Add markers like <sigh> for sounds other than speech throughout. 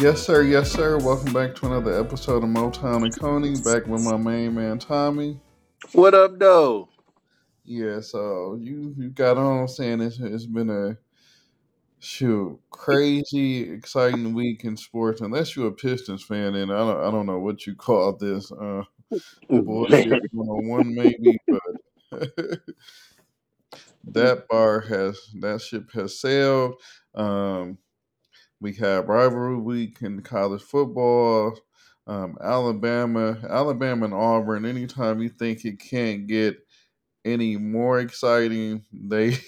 Yes, sir. Yes, sir. Welcome back to another episode of Motown and Coney. Back with my main man Tommy. What up, though? Yeah, so you you got on saying it's it's been a shoot crazy exciting week in sports. Unless you're a Pistons fan, and I don't I don't know what you call this. Uh, <laughs> bullshit one maybe, but <laughs> that bar has that ship has sailed. Um, we have rivalry week in college football. Um, Alabama, Alabama and Auburn. Anytime you think it can't get any more exciting, <laughs> they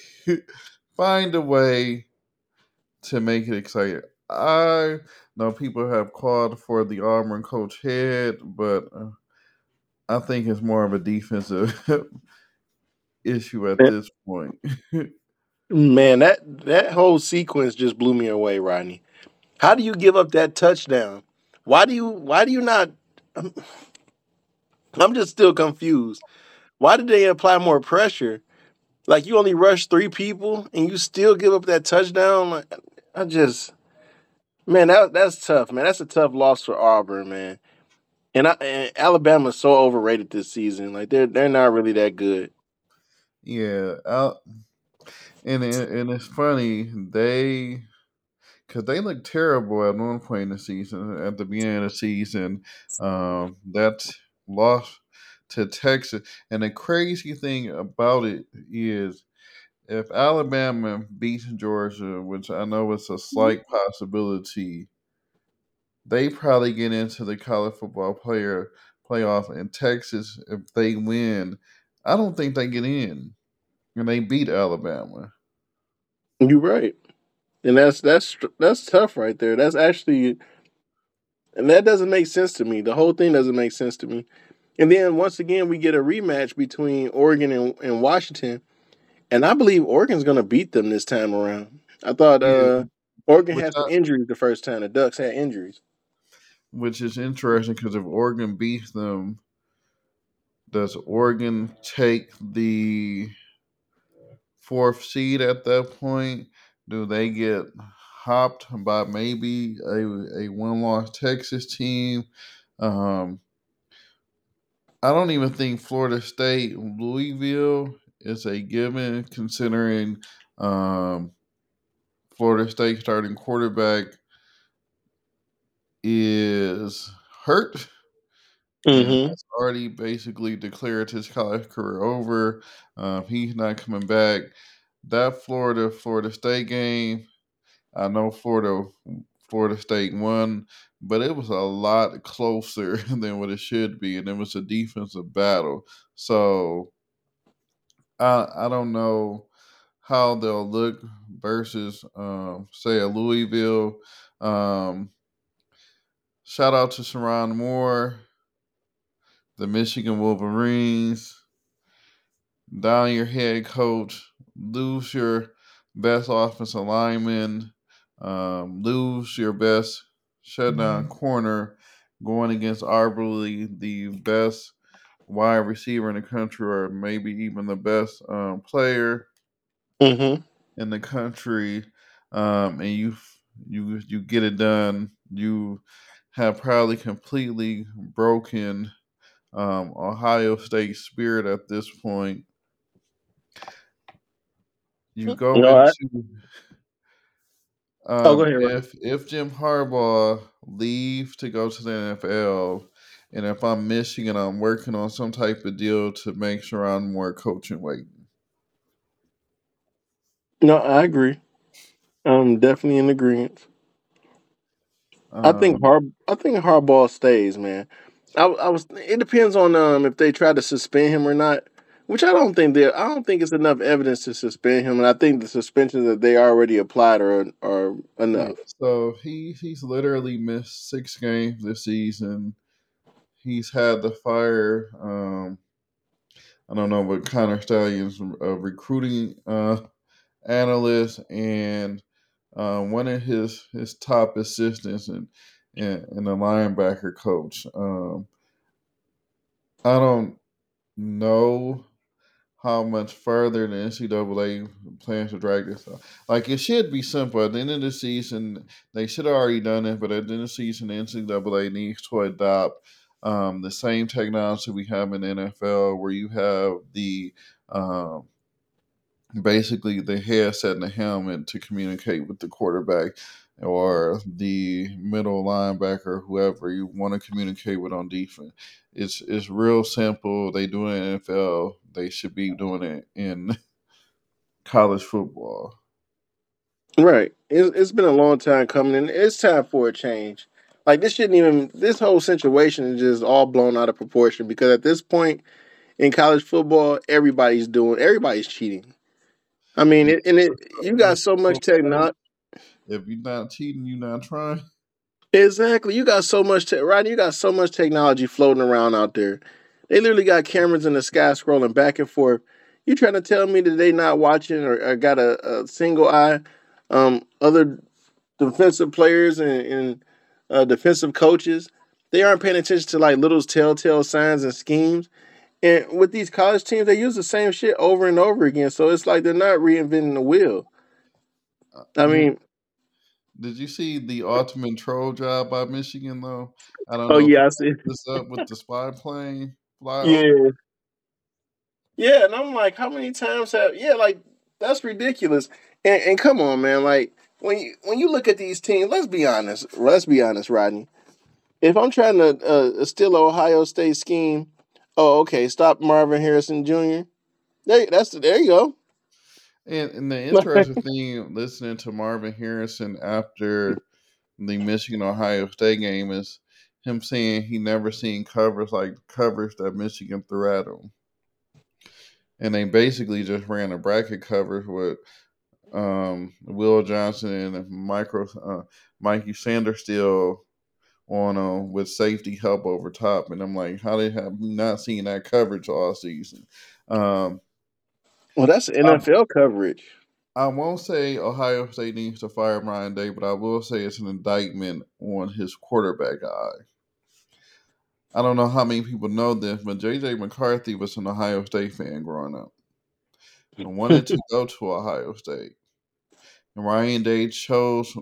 find a way to make it exciting. I know people have called for the Auburn coach head, but uh, I think it's more of a defensive <laughs> issue at this point. <laughs> Man, that that whole sequence just blew me away, Rodney. How do you give up that touchdown? Why do you why do you not I'm, I'm just still confused. Why did they apply more pressure? Like you only rush three people and you still give up that touchdown? Like I just man, that that's tough, man. That's a tough loss for Auburn, man. And, I, and Alabama's so overrated this season. Like they're they're not really that good. Yeah, Al- and it, and it's funny they because they looked terrible at one point in the season. At the beginning of the season, um, that loss to Texas. And the crazy thing about it is, if Alabama beats Georgia, which I know is a slight possibility, they probably get into the college football player playoff. And Texas, if they win, I don't think they get in, and they beat Alabama. You're right, and that's that's that's tough right there. That's actually, and that doesn't make sense to me. The whole thing doesn't make sense to me. And then once again, we get a rematch between Oregon and, and Washington, and I believe Oregon's going to beat them this time around. I thought uh, Oregon had some injuries the first time. The Ducks had injuries. which is interesting because if Oregon beats them, does Oregon take the fourth seed at that point? Do they get hopped by maybe a, a one loss Texas team? Um, I don't even think Florida State Louisville is a given considering um, Florida State starting quarterback is hurt Mm-hmm. has already basically declared his college career over. Um, he's not coming back. That Florida Florida State game, I know Florida Florida State won, but it was a lot closer <laughs> than what it should be, and it was a defensive battle. So I I don't know how they'll look versus um, say a Louisville. Um, shout out to Sherrone Moore the Michigan Wolverines, down your head coach, lose your best offensive lineman, um, lose your best shutdown corner, going against arguably the best wide receiver in the country, or maybe even the best um, player Mm-hmm. in the country, um, and you you you get it done. You have probably completely broken um, Ohio State spirit at this point. You go No, I- into Oh, um, go ahead, if if Jim Harbaugh leaves to go to the NFL, and if I'm Michigan, I'm working on some type of deal to make sure I'm more coaching weight. No, I agree. I'm definitely in agreement. I think Um, Har I think Harbaugh stays, man. I, I was. It depends on um if they try to suspend him or not, which I don't think there. I don't think it's enough evidence to suspend him, and I think the suspensions that they already applied are are enough. so he he's literally missed six games this season. He's had the fire. Um, I don't know what Connor Stalions a recruiting uh, analyst and uh, one of his his top assistants and and, and the linebacker coach. Um, I don't know how much further the NCAA plans to drag this out. Like it should be simple. At the end of the season, they should have already done it, but at the end of the season, the NCAA needs to adopt um, the same technology we have in NFL, where you have the um, basically the headset and the helmet to communicate with the quarterback or the middle linebacker, whoever you want to communicate with on defense. It's it's real simple. They do it in NFL. They should be doing it in college football. Right. It's, it's been a long time coming, and it's time for a change. Like this shouldn't even. This whole situation is just all blown out of proportion because at this point in college football, everybody's doing. Everybody's cheating. I mean, it, and it you got so much technology. If you're not cheating, you're not trying. Exactly. You got so much, te- right? You got so much technology floating around out there. They literally got cameras in the sky scrolling back and forth. You trying to tell me that they not watching or, or got a, a, single eye? Um, other defensive players and, and uh, defensive coaches, they aren't paying attention to like little telltale signs and schemes. And with these college teams, they use the same shit over and over again. So it's like they're not reinventing the wheel. Uh, I mean, did you see the ultimate troll job by Michigan though? I don't oh, know. yeah, I see this up with the spy plane <laughs> fly. Yeah, over. yeah, and I'm like, how many times have? Yeah, like that's ridiculous. And, and come on, man, like when you when you look at these teams, let's be honest. Let's be honest, Rodney. If I'm trying to uh, steal Ohio State scheme, oh, okay, stop Marvin Harrison Jr. There, that's there you go. And, and the <laughs> interesting thing, listening to Marvin Harrison after the Michigan Ohio State game is him saying he never seen covers like covers that Michigan threw at him. And they basically just ran a bracket cover with um, Will Johnson and micro uh, Mikey Sainristil on uh, with safety help over top. And I'm like, how they have not seen that coverage all season? Um, well, that's NFL um, coverage. I won't say Ohio State needs to fire Ryan Day, but I will say it's an indictment on his quarterback eye. I don't know how many people know this, but JJ McCarthy was an Ohio State fan growing up and wanted to <laughs> go to Ohio State. And Ryan Day chose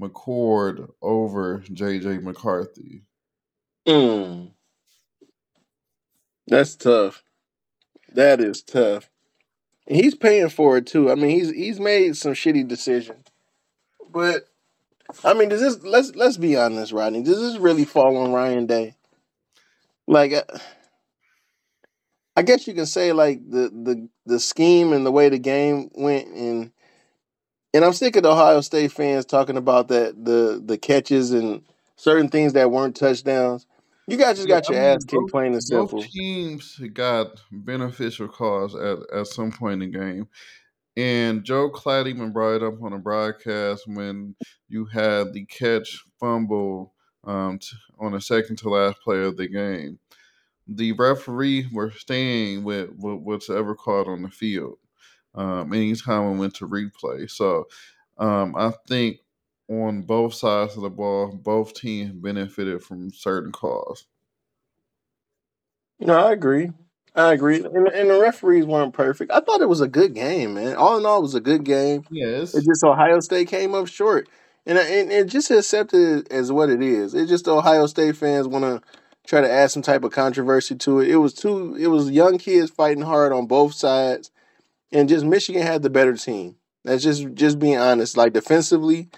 McCord over JJ McCarthy. Mm. That's tough. That is tough. He's paying for it too. I mean, he's he's made some shitty decisions. But I mean, does this let's let's be honest, Rodney? Does this really fall on Ryan Day? Like, uh, I guess you can say like the the the scheme and the way the game went, and and I'm sick of the Ohio State fans talking about that the the catches and certain things that weren't touchdowns. You guys just got yeah, your I mean, ass kicked, plain and simple. Both teams got beneficial calls at, at some point in the game. And Joel Klatt even brought it up on a broadcast when you had the catch fumble um, t- on the second to last play of the game. The referee were staying with, with what's ever called on the field um, anytime we went to replay. So um, I think on both sides of the ball, both teams benefited from certain calls. No, I agree. I agree. And, and, the referees weren't perfect. I thought it was a good game, man. All in all, it was a good game. Yes. It just Ohio State came up short. And, and, and just accept it as what it is. It's just Ohio State fans want to try to add some type of controversy to it. It was two it was young kids fighting hard on both sides. And just Michigan had the better team. That's just just being honest. Like defensively,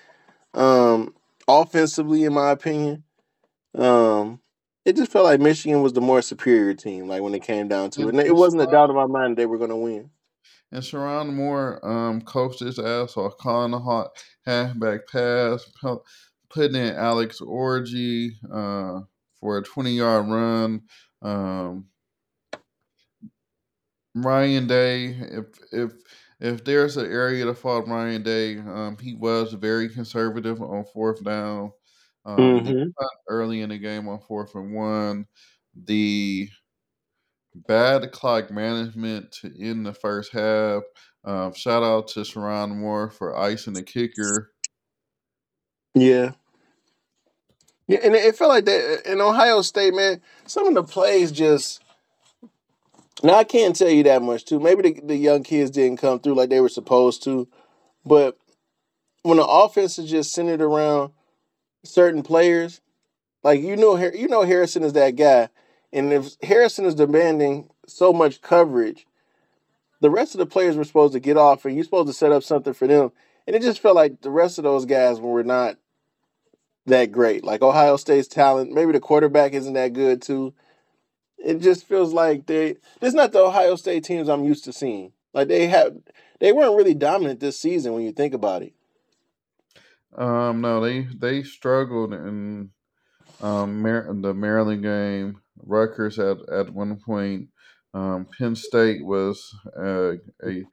um, offensively, in my opinion, um, it just felt like Michigan was the more superior team. Like when it came down to it, and it wasn't a doubt in my mind they were going to win. And Sherrone Moore um, coached his ass off, calling the hot halfback pass, putting in Alex Orji uh, for a twenty yard run. Um, Ryan Day, if if if there's an area to fault Ryan Day, um, he was very conservative on fourth down. Um, mm-hmm. early in the game on fourth and one. The bad clock management in the first half. Um, shout out to Sherrone Moore for icing the kicker. Yeah. Yeah, and it felt like that in Ohio State, man. Some of the plays just Now I can't tell you that much too. Maybe the, the young kids didn't come through like they were supposed to, but when the offense is just centered around certain players, like you know, you know Harrison is that guy, and if Harrison is demanding so much coverage, the rest of the players were supposed to get off, and you're supposed to set up something for them. And it just felt like the rest of those guys were not that great. Like Ohio State's talent, maybe the quarterback isn't that good too. It just feels like they. This is not the Ohio State teams I'm used to seeing. Like they have, they weren't really dominant this season when you think about it. Um, no, they they struggled in um Mar- the Maryland game. Rutgers at at one point. Um, Penn State was uh, a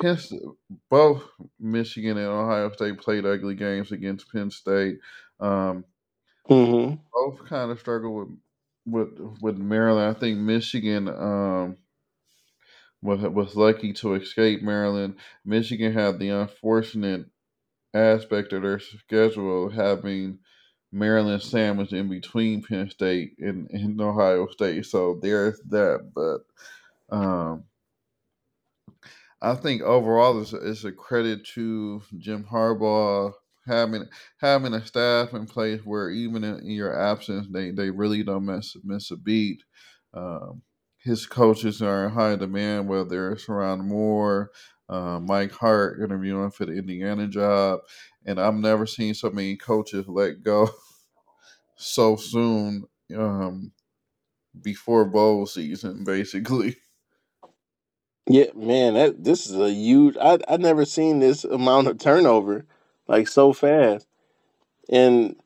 Penn. Both Michigan and Ohio State played ugly games against Penn State. Um, mm-hmm. Both kind of struggled with with with Maryland. I think Michigan um, was was lucky to escape Maryland. Michigan had the unfortunate aspect of their schedule having Maryland sandwiched in between Penn State and, and Ohio State. So there's that. But um, I think overall it's, it's a credit to Jim Harbaugh having having a staff in place where even in, in your absence they, they really don't miss miss a beat. Um, his coaches are in high demand, whether it's Sherrone Moore, uh, Mike Hart interviewing for the Indiana job, and I've never seen so many coaches let go <laughs> so soon um, before bowl season, basically. <laughs> Yeah, man, that this is a huge. I I never seen this amount of turnover like so fast, and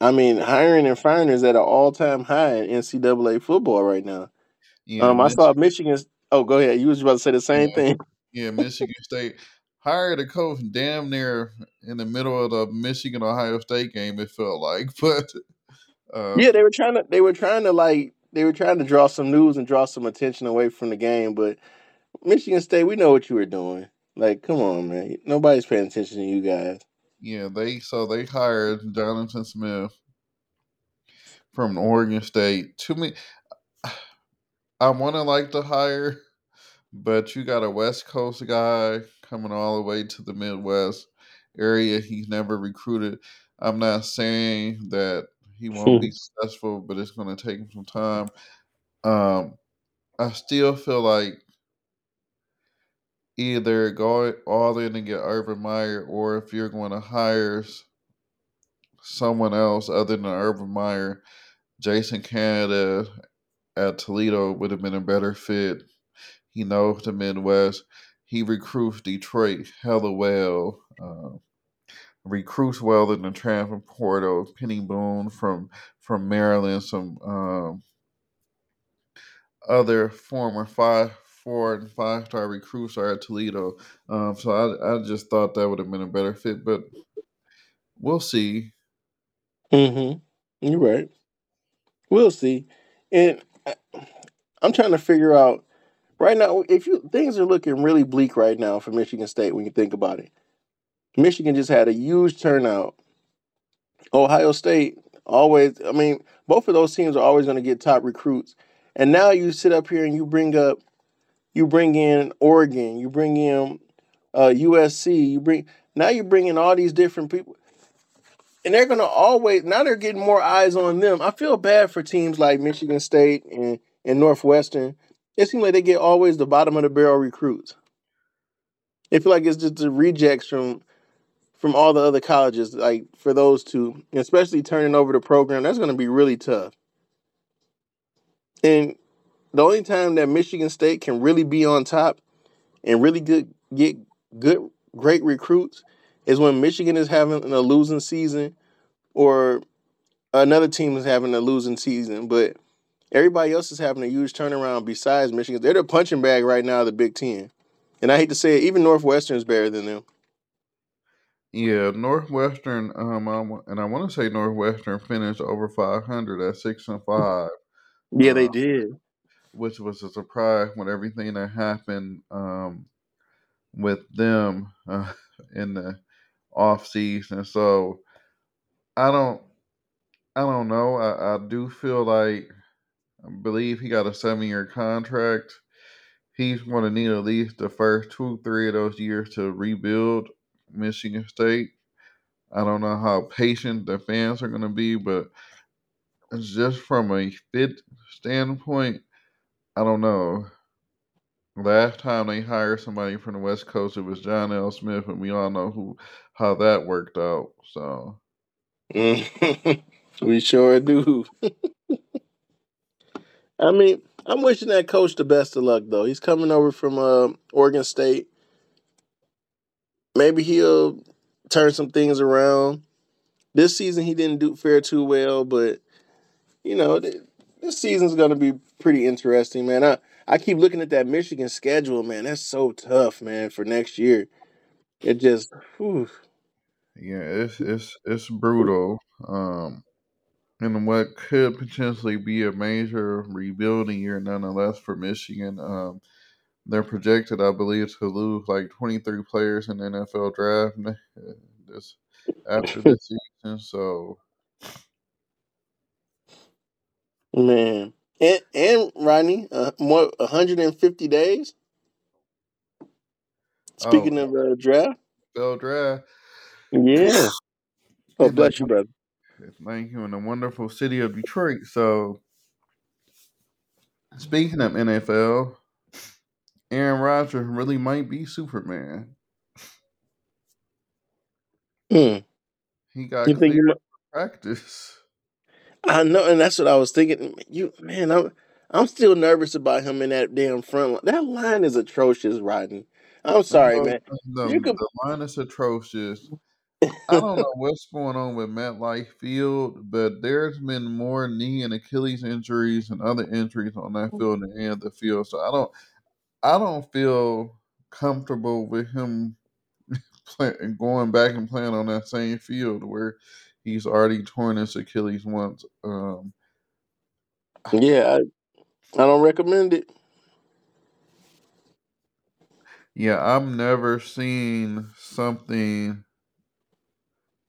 I mean hiring and firing is at an all time high in NCAA football right now. Yeah, um, I saw Michigan. Oh, go ahead. You was about to say the same yeah, thing. Yeah, Michigan State hired a coach damn near in the middle of the Michigan Ohio State game. It felt like, <laughs> but uh, yeah, they were trying to. They were trying to like. They were trying to draw some news and draw some attention away from the game, but Michigan State, we know what you were doing. Like, come on, man. Nobody's paying attention to you guys. Yeah, they so they hired Jonathan Smith from Oregon State. To me, I want to like to hire, but you got a West Coast guy coming all the way to the Midwest area. He's never recruited. I'm not saying that he won't be successful, but it's going to take him some time. Um, I still feel like either go all in and get Urban Meyer, or if you're going to hire someone else other than Urban Meyer, Jason Candle at Toledo would have been a better fit. He knows the Midwest. He recruits Detroit hella well. Uh, recruits well in the transfer portal. Peny Boone from from Maryland, some um, other former five four and five star recruits are at Toledo. Um, so I, I just thought that would have been a better fit, but we'll see. Mm-hmm. You're right. We'll see. And I'm trying to figure out right now if you things are looking really bleak right now for Michigan State when you think about it. Michigan just had a huge turnout. Ohio State always, I mean, both of those teams are always going to get top recruits. And now you sit up here and you bring up you bring in Oregon, you bring in uh, USC, you bring now you bring in all these different people, and they're gonna always now they're getting more eyes on them. I feel bad for teams like Michigan State and and Northwestern. It seems like they get always the bottom of the barrel recruits. They feel like it's just the rejects from from all the other colleges. Like for those two, especially turning over the program, that's to be really tough. And the only time that Michigan State can really be on top and really good get good great recruits is when Michigan is having a losing season or another team is having a losing season, but everybody else is having a huge turnaround besides Michigan. They're the punching bag right now of the Big Ten. And I hate to say it, even Northwestern is better than them. Yeah, Northwestern, um, and I want to say Northwestern finished over 500 at six and five. Yeah, they uh, did which was a surprise when everything that happened um, with them uh, in the off season. So I don't, I don't know. I, I do feel like I believe he got a seven year contract. he's going to need at least the first two, three of those years to rebuild Michigan State. I don't know how patient the fans are going to be, but just from a fit standpoint, I don't know. Last time they hired somebody from the West Coast, it was John L. Smith, and we all know who how that worked out. So <laughs> we sure do. <laughs> I mean, I'm wishing that coach the best of luck, though. He's coming over from uh, Oregon State. Maybe he'll turn some things around. This season, he didn't do fare too well, but you know, this season's going to be pretty interesting, man. I I keep looking at that Michigan schedule, man. That's so tough, man, for next year. It just, whew. yeah, it's it's it's brutal. Um, and what could potentially be a major rebuilding year, nonetheless, for Michigan. Um, they're projected, I believe, to lose like 23 players in the NFL draft this after this <laughs> season. So, man, and and Rodney, uh, more 150 days. Speaking oh, of uh, draft, NFL draft. yeah. <laughs> Oh, bless you, brother. thank you in the wonderful city of Detroit. So, speaking of NFL, Aaron Rodgers really might be Superman. Hmm. He got You think you cleared might? practice. I know, and that's what I was thinking. You man, I'm I'm still nervous about him in that damn front line. That line is atrocious, Rodney. I'm sorry, No, man. the, You could the line is atrocious. I don't <laughs> know what's going on with MetLife Field, but there's been more knee and Achilles injuries and other injuries on that mm. field than any other field. So I don't, I don't feel comfortable with him <laughs> play, going back and playing on that same field where he's already torn his Achilles once. Um, yeah, I, I don't recommend it. yeah, I've never seen something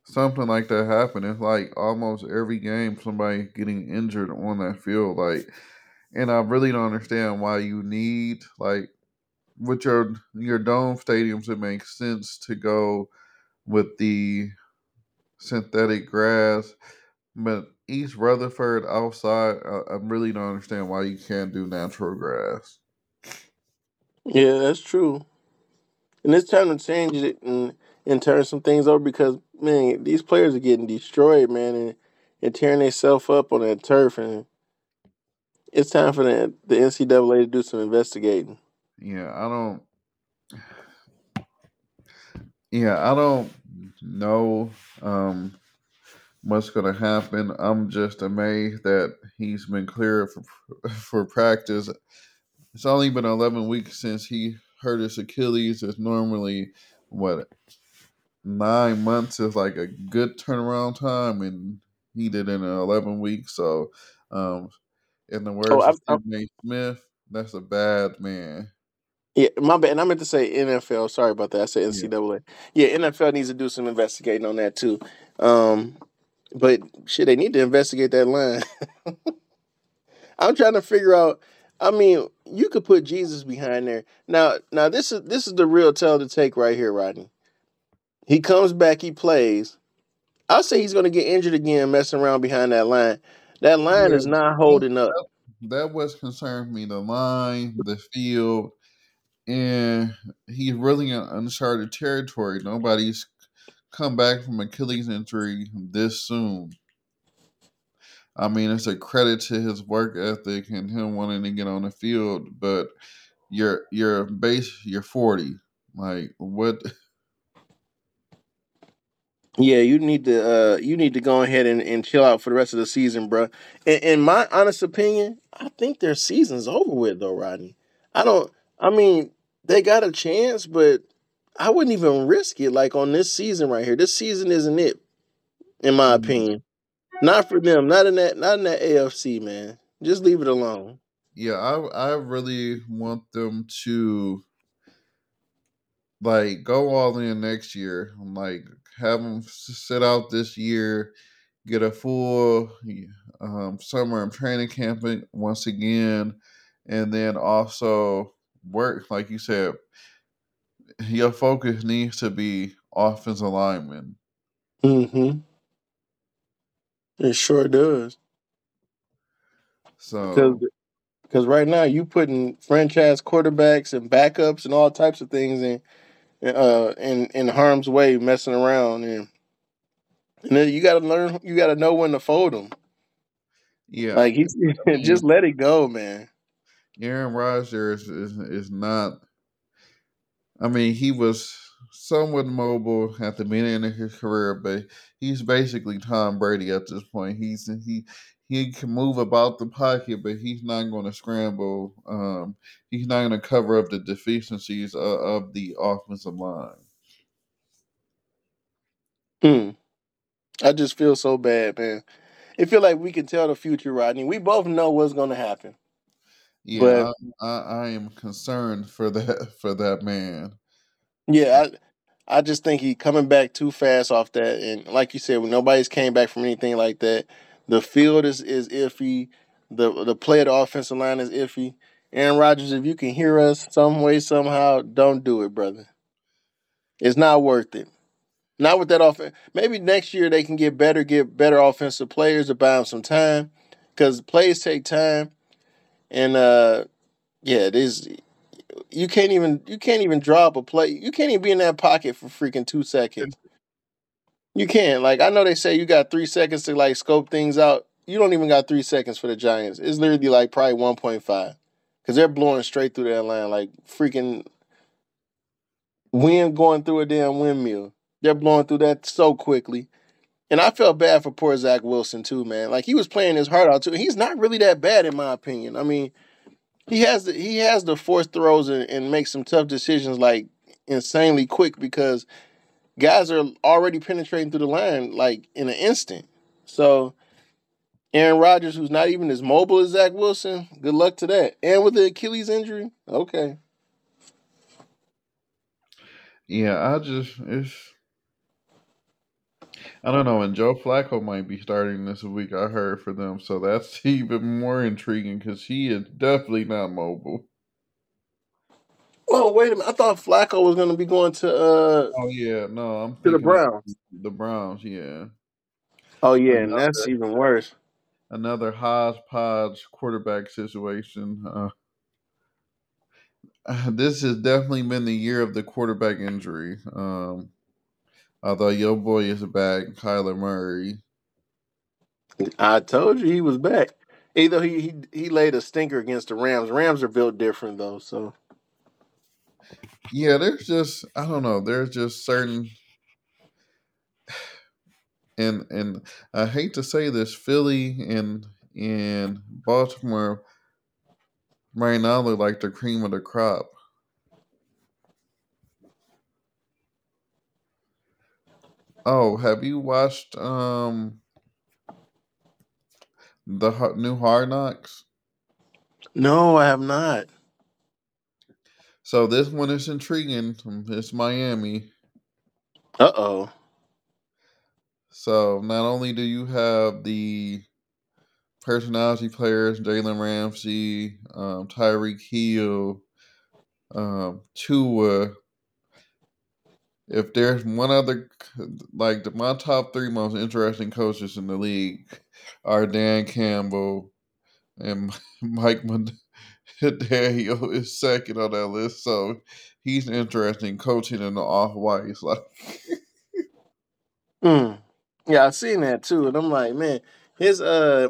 something like that happen. It's like almost every game somebody getting injured on that field. Like, and I really don't understand why you need like with your your dome stadiums. It makes sense to go with the synthetic grass, but East Rutherford outside, I, I really don't understand why you can't do natural grass. Yeah, that's true. And it's time to change it and and turn some things over because man, these players are getting destroyed, man, and, and tearing themselves up on that turf, and it's time for the the NCAA to do some investigating. Yeah, I don't. <sighs> Yeah, I don't know um, what's going to happen. I'm just amazed that he's been cleared for for practice. It's only been 11 weeks since he hurt his Achilles. It's normally what nine months is like a good turnaround time, and he did in 11 weeks. So, um, in the Oh, words I, of Stephen Smith, that's a bad man. Yeah, my bad. And I meant to say NFL. Sorry about that. I said Yeah. NCAA. Yeah, NFL needs to do some investigating on that too. Um, but shit, they need to investigate that line. <laughs> I'm trying to figure out. I mean, you could put Jesus behind there. Now, now this is this is the real tell to take right here, Rodney. He comes back, he plays. I'll say he's going to get injured again, messing around behind that line. That line Yeah, is not holding up. that, that was concerned me. The line, the field, and he's really in uncharted territory. Nobody's come back from Achilles injury this soon. I mean, it's a credit to his work ethic and him wanting to get on the field, but you're you're base you're 40. Like what Yeah, you need to uh you need to go ahead and, and chill out for the rest of the season, bro. In, in my honest opinion, I think their season's over with though, Rodney. I don't I mean, they got a chance, but I wouldn't even risk it like on this season right here. This season isn't it, in my opinion. Not for them, not in that not in that AFC, man. Just leave it alone. yeah, I I really want them to like go all in next year. Like have them sit out this year, get a full um, summer of training camping once again, and then also work, like you said, your focus needs to be offensive lineman. Mm-hmm. It sure does. So because right now you putting franchise quarterbacks and backups and all types of things in uh in in harm's way, messing around and and then you got to learn. You got to know when to fold them. yeah, Like he's <laughs> just let it go, man. Aaron Rodgers is, is not. I mean, he was somewhat mobile at the beginning of his career, but he's basically Tom Brady at this point. He's he he can move about the pocket, but he's not going to scramble. Um, he's not going to cover up the deficiencies of, of the offensive line. Hmm. I just feel so bad, man. It feel like we can tell the future, Rodney. We both know what's going to happen, Yeah, but I, I, I am concerned for that <laughs> for that man. yeah, I I just think he coming back too fast off that, and like you said, when nobody's came back from anything like that, the field is is iffy. The the play of the offensive line is iffy. Aaron Rodgers, if you can hear us some way somehow, don't do it, brother. It's not worth it. Not with that offense. Maybe next year they can get better, get better offensive players to buy them some time, because plays take time. And uh, yeah, it is. You can't even you can't even drop a play. You can't even be in that pocket for freaking two seconds. You can't. Like I know they say you got three seconds to like scope things out. You don't even got three seconds for the Giants. It's literally like probably one point five, because they're blowing straight through that line like freaking wind going through a damn windmill. They're blowing through that so quickly. And I felt bad for poor Zach Wilson too, man. Like he was playing his heart out too. He's not really that bad in my opinion. I mean, he has the he has the force throws and, and make some tough decisions like insanely quick because guys are already penetrating through the line like in an instant. So Aaron Rodgers, who's not even as mobile as Zach Wilson, good luck to that. And with the Achilles injury, okay. Yeah, I just it's I don't know, and Joe Flacco might be starting this week. I heard for them, so that's <laughs> even more intriguing because he is definitely not mobile. Oh wait a minute! I thought Flacco was going to be going to uh Oh yeah, no, I'm to the Browns. the Browns. Yeah, Oh yeah, and that's even worse. another hodgepodge quarterback situation. Uh, <sighs> this has definitely been the year of the quarterback injury. Um, although your boy is back, Kyler Murray. I told you he was back. Either he he he laid a stinker against the Rams. Rams are built different though, so Yeah, there's just I don't know. There's just certain and and I hate to say this, Philly and and Baltimore right now look like the cream of the crop. Oh, have you watched um the new Hard Knocks? no, I have not. So this one is intriguing. It's Miami. Uh oh. So not only do you have the personality players, Jalen Ramsey, um, Tyreek Hill, um, Tua. If there's one other, like my top three most interesting coaches in the league are Dan Campbell and <laughs> Mike McDaniel is second on that list. So he's interesting coaching in the off whites. <laughs> Like, Mm. Yeah, I've seen that too, and I'm like, man, his uh,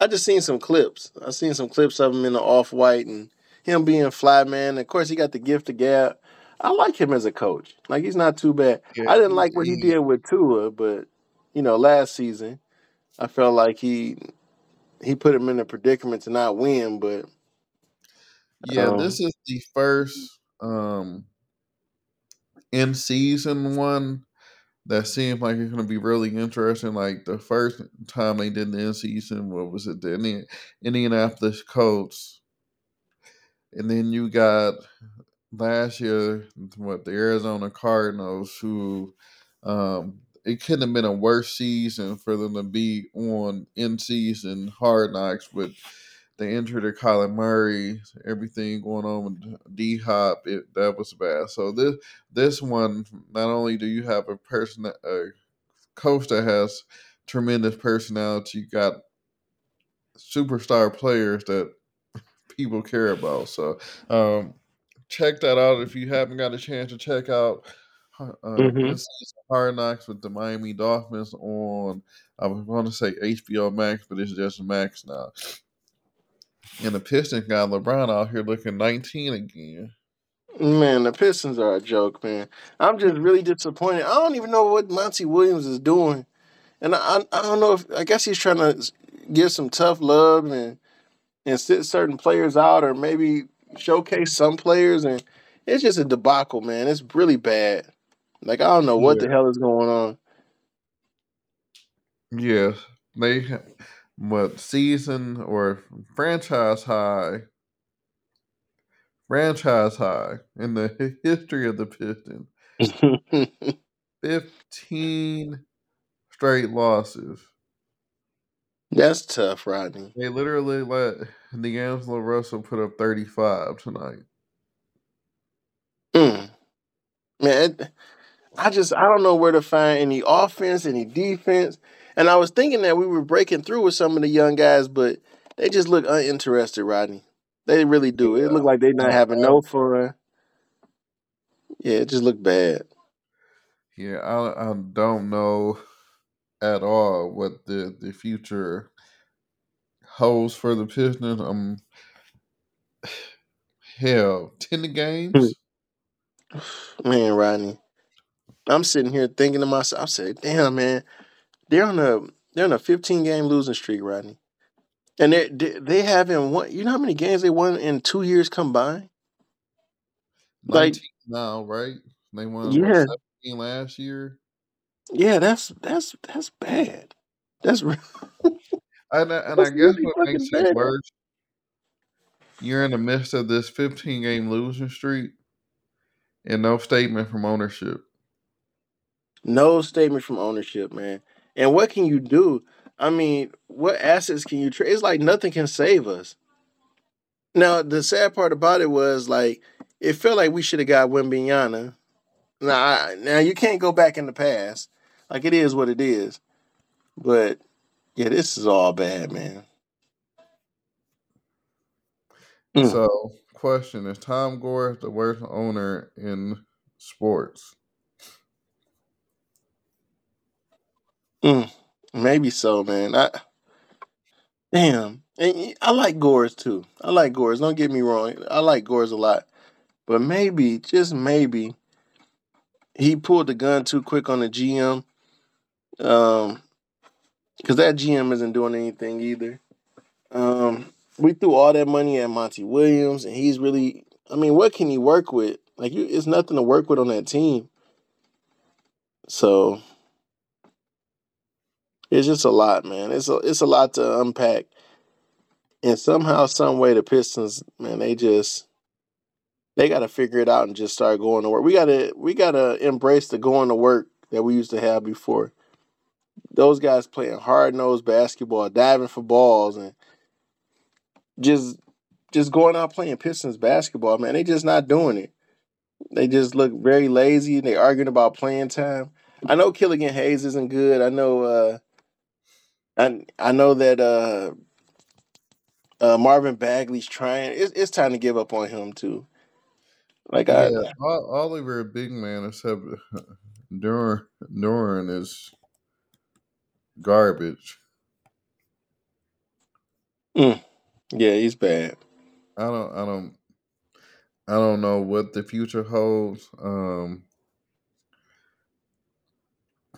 I just seen some clips. I seen some clips of him in the off white and him being fly man. Of course, he got the gift of gab. I like him as a coach. Like he's not too bad. yeah, I didn't like what he did with Tua, but you know, last season I felt like he he put him in a predicament to not win. But yeah, um, this is the first um in season one that seemed like it's going to be really interesting. Like the first time they did the in season, what was it? The Indi- Indianapolis Colts, and then you got last year what the Arizona Cardinals, who um, it couldn't have been a worse season for them to be on in season hard knocks with the injury to Kyler Murray, everything going on with D Hop, that was bad. So this this one, not only do you have a person, a coach that has tremendous personality, you got superstar players that <laughs> people care about. So um, check that out if you haven't got a chance to check out uh, hmm Hard Knocks with the Miami Dolphins on. I was going to say HBO Max, but it's just Max now. And the Pistons got LeBron out here looking 19 again. Man, the Pistons are a joke, man. I'm just really disappointed. I don't even know what Monty Williams is doing, and I I don't know if I guess he's trying to give some tough love and and sit certain players out, or maybe showcase some players, and it's just a debacle, man. It's really bad. Like I don't know what the hell is going on. Yeah. They what season or franchise high franchise high in the <laughs> history of the Pistons. <laughs> 15 straight losses. That's tough, Rodney. They literally let D'Angelo Russell put up 35 tonight. Mm. Man, it- I just I don't know where to find any offense, any defense. And I was thinking that we were breaking through with some of the young guys, but they just look uninterested, Rodney. They really do. It Yeah. look like they not having no fun. Yeah, it just looked bad. yeah, I, I don't know at all what the, the future holds for the Pistons. Um, hell, 10 games? Man, Rodney. I'm sitting here thinking to myself, I said, damn man, they're on a they're on a 15 game losing streak, Rodney. And they they haven't won you know how many games they won in two years combined? Like 19 now, right? They won, Yeah, 17 last year? Yeah, that's that's that's bad. That's re- uh, And, I- and I guess really what makes it worse, you're in the midst of this 15 game losing streak and no statement from ownership. No statement from ownership, man. And what can you do? I mean, what assets can you trade? It's like nothing can save us. Now, the sad part about it was like it felt like we should have got Wembanyama. Now, I, now you can't go back in the past. Like it is what it is. But yeah, this is all bad, man. Mm, So, question is Tom Gore the worst owner in sports? mm. Maybe so, man. I damn. And I like Gores too. I like Gores. Don't get me wrong. I like Gores a lot. But maybe, just maybe, he pulled the gun too quick on the GM. Um, because that GM isn't doing anything either. Um, we threw all that money at Monty Williams, and he's really. I mean, what can he work with? Like, you, it's nothing to work with on that team. So it's just a lot, man. It's a it's a lot to unpack. And somehow, some way, the Pistons, man, they just they got to figure it out and just start going to work. We gotta we gotta embrace the going to work that we used to have before. Those guys playing hard nosed basketball, diving for balls, and just just going out playing Pistons basketball, man. They just not doing it. They just look very lazy. And they arguing about playing time. I know Killian Hayes isn't good. I know. uh I I know that uh, uh Marvin Bagley's trying. It's it's time to give up on him too. Like I, Yeah, O- Oliver, a big man, except <laughs> Duren, Duren is garbage. mm, yeah, he's bad. I don't, I don't, I don't know what the future holds. Um,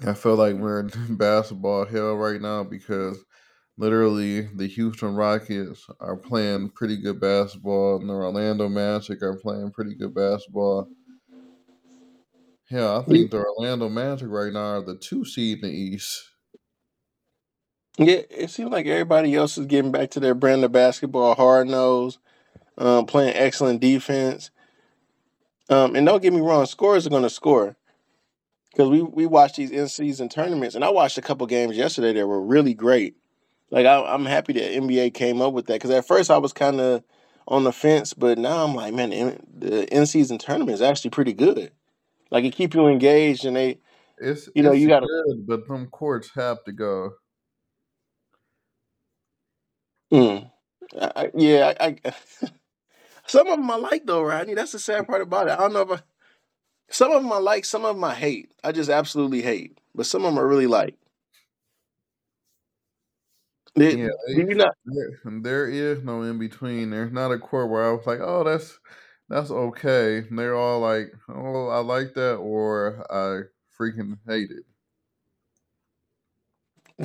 I feel like we're in <laughs> basketball hell right now because literally the Houston Rockets are playing pretty good basketball, and the Orlando Magic are playing pretty good basketball. Hell, I think the Orlando Magic right now are the two seed in the East. Yeah, it seems like everybody else is getting back to their brand of basketball, hard nose, um, playing excellent defense. Um, and don't get me wrong, scorers are going to score because we we watch these in season tournaments, and I watched a couple games yesterday that were really great. Like I, I'm happy that NBA came up with that because at first I was kind of on the fence, but now I'm like, man, the, the in season tournament is actually pretty good. Like it keep you engaged, and they, It's you know, it's you got to. good, but them courts have to go. Mm, I, I- yeah, I, I <laughs> some of them I like though, Rodney. That's the sad part about it. I don't know if I, some of them I like, some of them I hate. I just absolutely hate, but some of them I really like. Did, Yeah, not? there, there is no in between. There's not a court where I was like, oh, that's that's okay. And they're all like, oh, I like that, or I freaking hate it.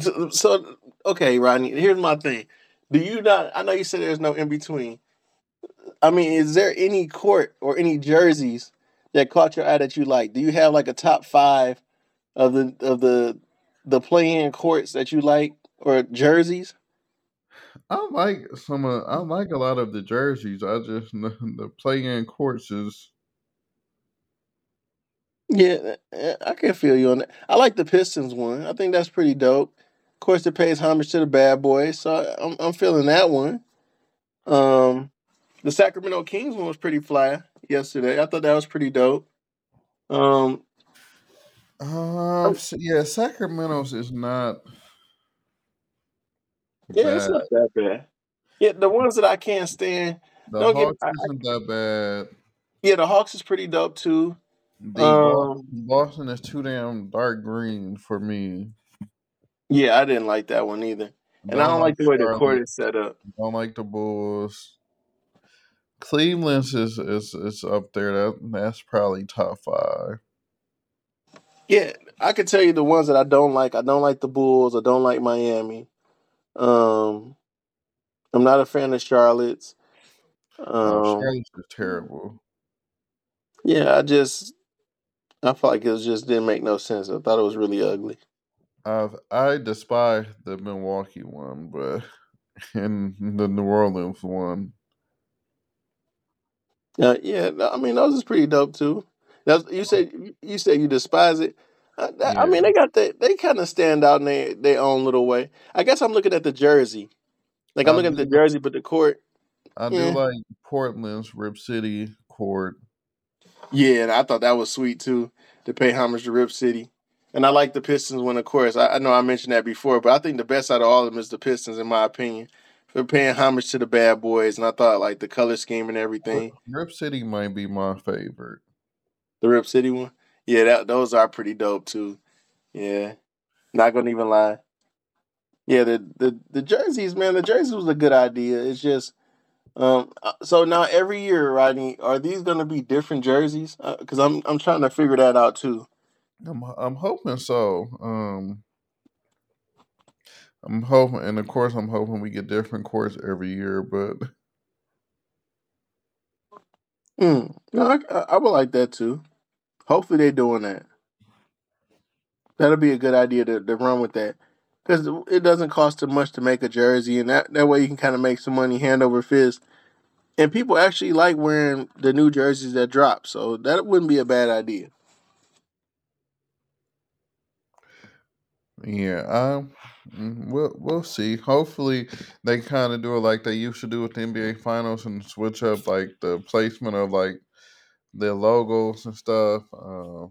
So, so okay, Rodney. Here's my thing. Do you not? I know you said there's no in between. I mean, is there any court or any jerseys that caught your eye that you like? Do you have like a top five of the of the the play-in courts that you like or jerseys? I like some of, I like a lot of the jerseys. I just <laughs> the play-in courts is Yeah, eh, I can feel you on that. I like the Pistons one. I think that's pretty dope. Of course, it pays homage to the bad boys, so I'm I'm feeling that one. Um, the Sacramento Kings one was pretty fly yesterday. I thought that was pretty dope. Um, uh um, yeah, Sacramento's is not yeah, it's not that bad. Yeah, the ones that I can't stand. The Don't. Hawks I, I, isn't that bad. yeah, the Hawks is pretty dope too. The Um, Boston is too damn dark green for me. Yeah, I didn't like that one either, and I Don't like the way the court is set up. I don't like the Bulls. Cleveland's is is is up there. That that's probably top five. Yeah, I could tell you the ones that I don't like. I don't like the Bulls. I don't like Miami. Um, I'm not a fan of Charlotte's. Um, Charlotte's is terrible. yeah, I just I felt like it just didn't make no sense. I thought it was really ugly. I've I despise the Milwaukee one, but <laughs> and the New Orleans one. Uh, yeah, I mean those is pretty dope too. That's, you said you said you despise it. Uh, that- I Yeah, mean they got the, they kind of stand out in their, their own little way. I guess I'm looking at the jersey. Like I'm I looking at the do. jersey, but the court. I do Yeah, like Portland's Rip City court. yeah, and I thought that was sweet too to pay homage to Rip City. And I like the Pistons one, of course. I, I know I mentioned that before, but I think the best out of all of them is the Pistons, in my opinion, for paying homage to the bad boys. And I thought like the color scheme and everything. Rip City might be my favorite. The Rip City one, yeah, that those are pretty dope too. Yeah, not gonna even lie. Yeah, the the the jerseys, man, the jerseys was a good idea. It's just um. uh, So now every year, Rodney, are these gonna be different jerseys? Because I'm I'm trying to figure that out too. I'm I'm hoping so. Um, I'm hoping, and of course, I'm hoping we get different courts every year. But Mm. No, I, I would like that too. Hopefully, they're doing that. That'll be a good idea to, to run with that. Because it doesn't cost too much to make a jersey, and that, that way you can kind of make some money hand over fist. And people actually like wearing the new jerseys that drop, so that wouldn't be a bad idea. Yeah, um, mm, we'll we'll see. Hopefully, they kind of do it like they used to do with the NBA Finals and switch up like the placement of like their logos and stuff. Uh,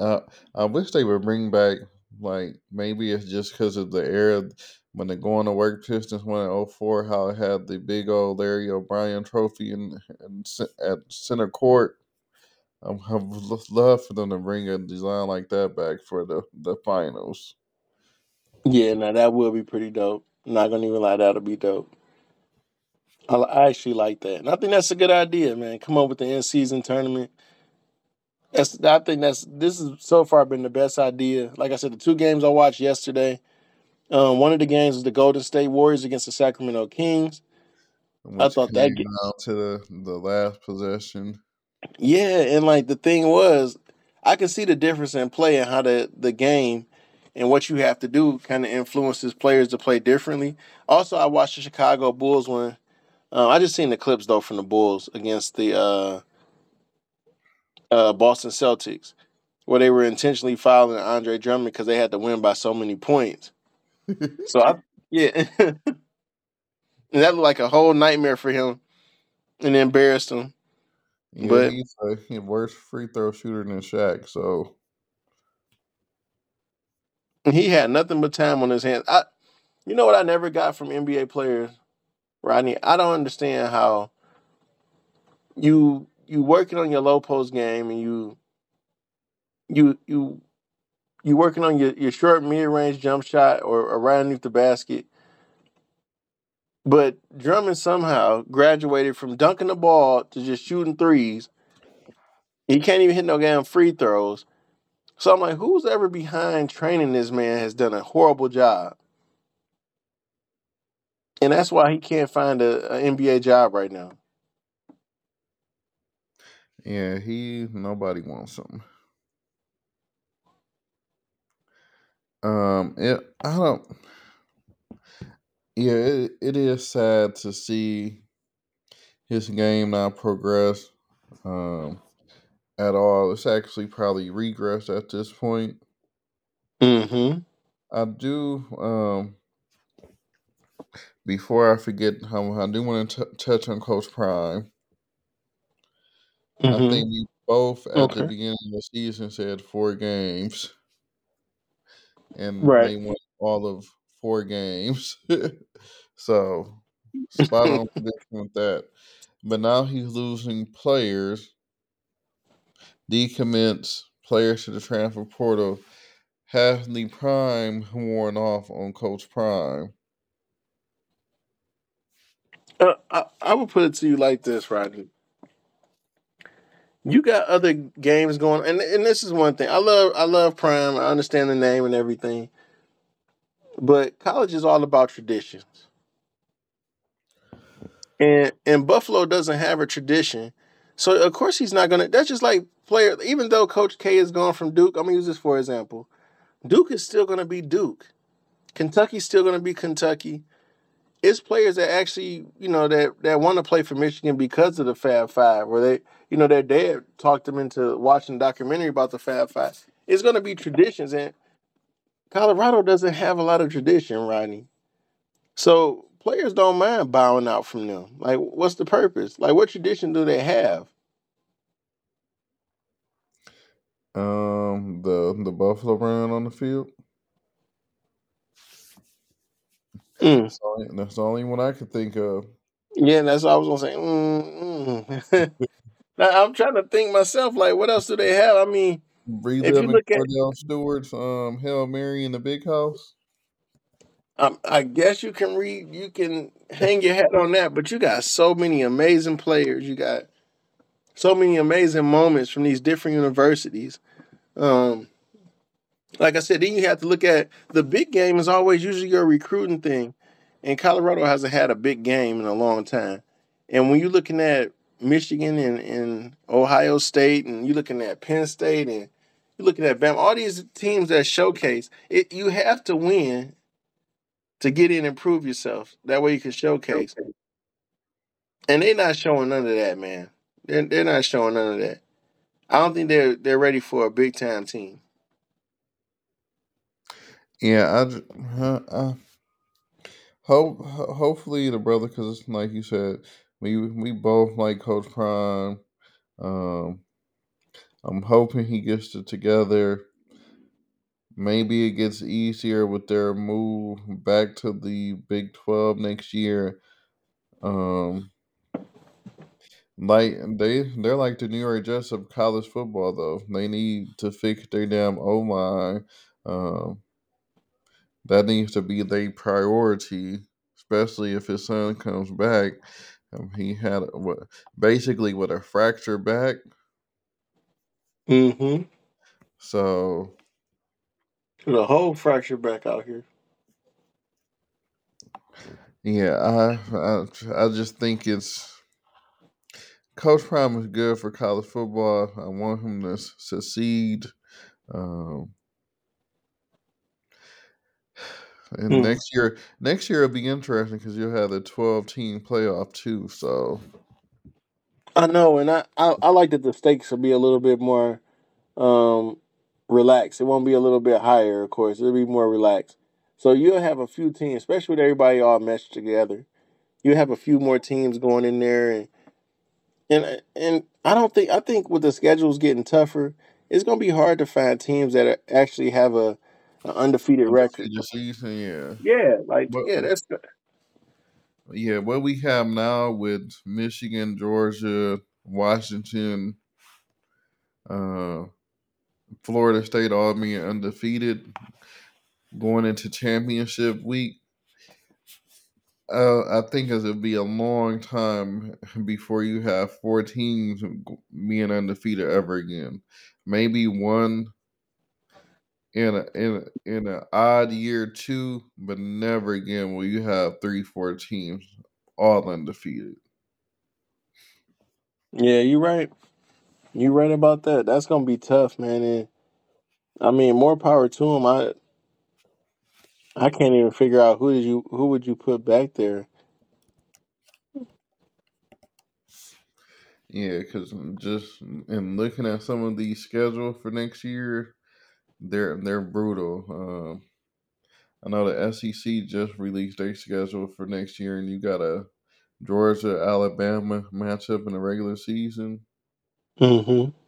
uh, I wish they would bring back like maybe it's just because of the era when the going to work Pistons won in 04, how it had the big old Larry O'Brien trophy in, in at center court. I would lo- love for them to bring a design like that back for the the finals. Yeah, now that would be pretty dope. I'm not gonna even lie, that'll be dope. I, I actually like that, and I think that's a good idea, man. Come up with the end season tournament. That's I think that's this is so far been the best idea. Like I said, the two games I watched yesterday. Um, one of the games was the Golden State Warriors against the Sacramento Kings. I which thought that game, down to the, the last possession. Yeah, and like the thing was, I can see the difference in play and how the the game and what you have to do kind of influences players to play differently. Also, I watched the Chicago Bulls one. Uh, I just seen the clips though from the Bulls against the uh, uh, Boston Celtics, where they were intentionally fouling Andre Drummond because they had to win by so many points. <laughs> So I Yeah. <laughs> and that looked like a whole nightmare for him and embarrassed him. Yeah, But he's a worse free throw shooter than Shaq. So he had nothing but time on his hands. I you know what I never got from NBA players, Rodney? I don't understand how you you working on your low post game and you you you you working on your, your short mid range jump shot or, or right underneath the basket. But Drummond somehow graduated from dunking the ball to just shooting threes. He can't even hit no damn free throws. So I'm like, who's ever behind training this man has done a horrible job. And that's why he can't find a, a NBA job right now. yeah, he nobody wants him. Um, it I don't. Yeah, it, it is sad to see his game not progress um, at all. It's actually probably regressed at this point. Mm-hmm. I do. Um, before I forget, how I do want to t- touch on Coach Prime. I Mm-hmm. think we both at the beginning of the season said four games, and Right. they won all of four games. <laughs> so spot on <laughs> prediction with that. But now he's losing players, decommits, players to the transfer portal. Has the prime worn off on Coach Prime? Uh, I, I would put it to you like this, Rodney. You got other games going, and and this is one thing. I love I love Prime. I understand the name and everything, but college is all about traditions, and and Buffalo doesn't have a tradition, so of course he's not gonna. That's just like player. Even though Coach K is gone from Duke, I'm gonna use this for example. Duke is still gonna be Duke. Kentucky's still gonna be Kentucky. It's players that actually, you know, that that want to play for Michigan because of the Fab Five, or they, you know, their dad talked them into watching a documentary about the Fab Five. It's to be traditions, and Colorado doesn't have a lot of tradition, Rodney. So players don't mind bowing out from them. Like, what's the purpose? Like, what tradition do they have? Um, the the Buffalo run on the field. Mm. That's the, only, that's the only one I could think of. Yeah, that's what I was gonna say. Mm, mm. <laughs> now, I'm trying to think myself. Like, what else do they have? I mean, Reliving look at Kordell Stewart's um Hail Mary in the big house. Um, I guess you can read, you can hang your hat on that, but you got so many amazing players. You got so many amazing moments from these different universities. Um, like I said, then you have to look at the big game is always usually your recruiting thing, and Colorado hasn't had a big game in a long time. And when you're looking at Michigan and, and Ohio State, and you're looking at Penn State, and you're looking at Bama, all these teams that showcase it, you have to win to get in and prove yourself. That way you can showcase. And they're not showing none of that, man. They're, they're not showing none of that. I don't think they're they're ready for a big time team. Yeah, I, uh, uh, hope hopefully the brother, because like you said, we we both like Coach Prime. Um, I'm hoping he gets it together. Maybe it gets easier with their move back to the Big Twelve next year. Um, like they they're like the New York Jets of college football, though. They need to fix their damn O line. Um, that needs to be their priority, especially if his son comes back. Um, he had what basically with a fractured back, Mm-hmm. so The whole fracture back out here. yeah, I I, I just think it's Coach Prime is good for college football. I want him to succeed. Um, and Mm. next year, next year it'll be interesting because you'll have the twelve team playoff too. So I know, and I, I I like that the stakes will be a little bit more um relaxed. It won't be a little bit higher, of course. It'll be more relaxed. So you'll have a few teams, especially with everybody all meshed together. You have a few more teams going in there, and and and I don't think I think with the schedules getting tougher, it's gonna be hard to find teams that are, actually have a, an undefeated record. Undefeated season, yeah. Yeah, like But yeah, that's yeah, what we have now with Michigan, Georgia, Washington, uh, Florida State all being undefeated going into championship week. Uh, I think it'll be a long time <laughs> before you have four teams being undefeated ever again. Maybe one in a in a, in an odd year two, but never again will you have three, four teams all undefeated. yeah, you're right. You're right about that. That's gonna be tough, man. And I mean, more power to them. I I can't even figure out who did you who would you put back there. Yeah, because just in looking at some of these schedule for next year, they're they're brutal. Um, I know the SEC just released their schedule for next year, and you got a Georgia Alabama matchup in the regular season. Mm-hmm.